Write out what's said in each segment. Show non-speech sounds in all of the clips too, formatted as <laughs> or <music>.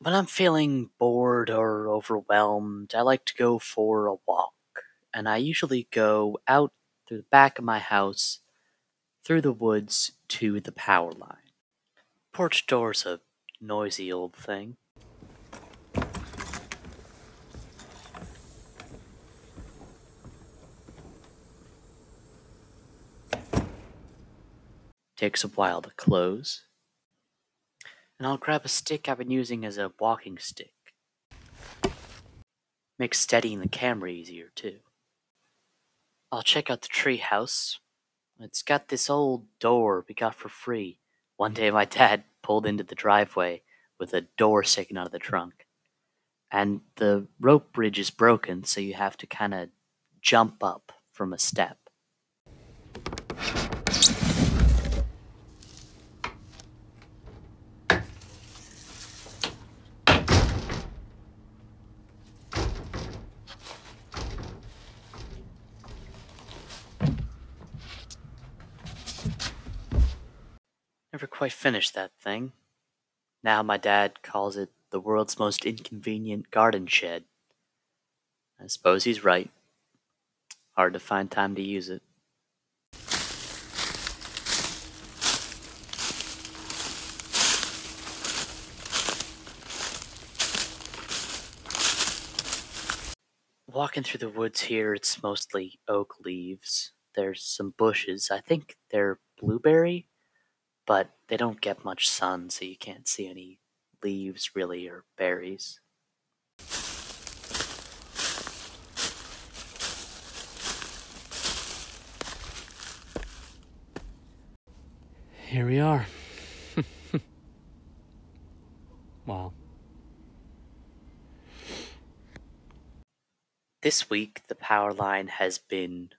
When I'm feeling bored or overwhelmed, I like to go for a walk. And I usually go out through the back of my house, through the woods to the power line. Porch door's a noisy old thing. Takes a while to close. And I'll grab a stick I've been using as a walking stick. Makes steadying the camera easier, too. I'll check out the tree house. It's got this old door we got for free. One day my dad pulled into the driveway with a door sticking out of the trunk. And the rope bridge is broken, so you have to kind of jump up from a step. Never quite finished that thing. Now my dad calls it the world's most inconvenient garden shed. I suppose he's right. Hard to find time to use it. Walking through the woods here, it's mostly oak leaves. There's some bushes. I think they're blueberry, but they don't get much sun, so you can't see any leaves really or berries. Here we are. <laughs> wow. This week, the power line has been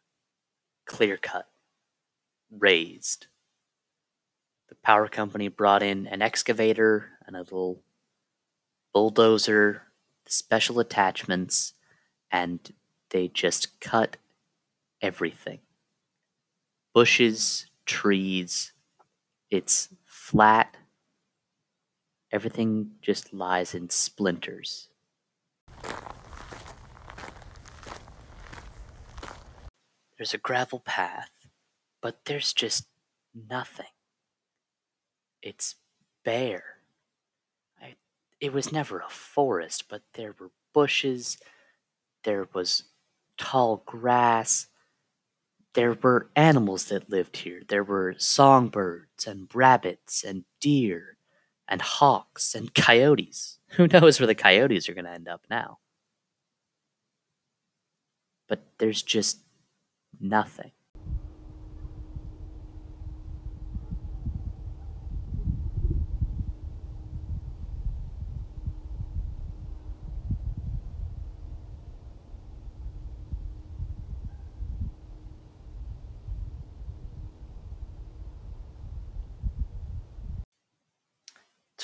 clear cut, razed. The power company brought in an excavator and a little bulldozer, special attachments, and they just cut everything bushes, trees. It's flat. Everything just lies in splinters. There's a gravel path, but there's just nothing. It's bare. I, it was never a forest, but there were bushes, there was tall grass, there were animals that lived here. There were songbirds and rabbits and deer and hawks and <laughs> coyotes. Who knows where the coyotes are going to end up now? But there's just nothing.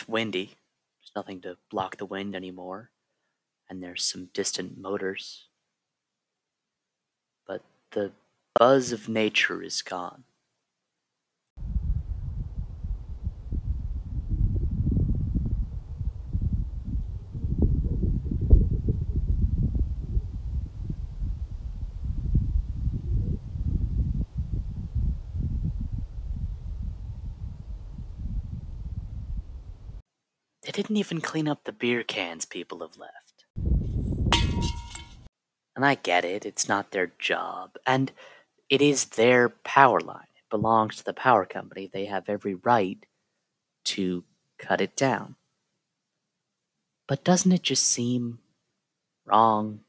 It's windy. There's nothing to block the wind anymore. And there's some distant motors. But the buzz of nature is gone. They didn't even clean up the beer cans people have left. And I get it, it's not their job. And it is their power line. It belongs to the power company. They have every right to cut it down. But doesn't it just seem wrong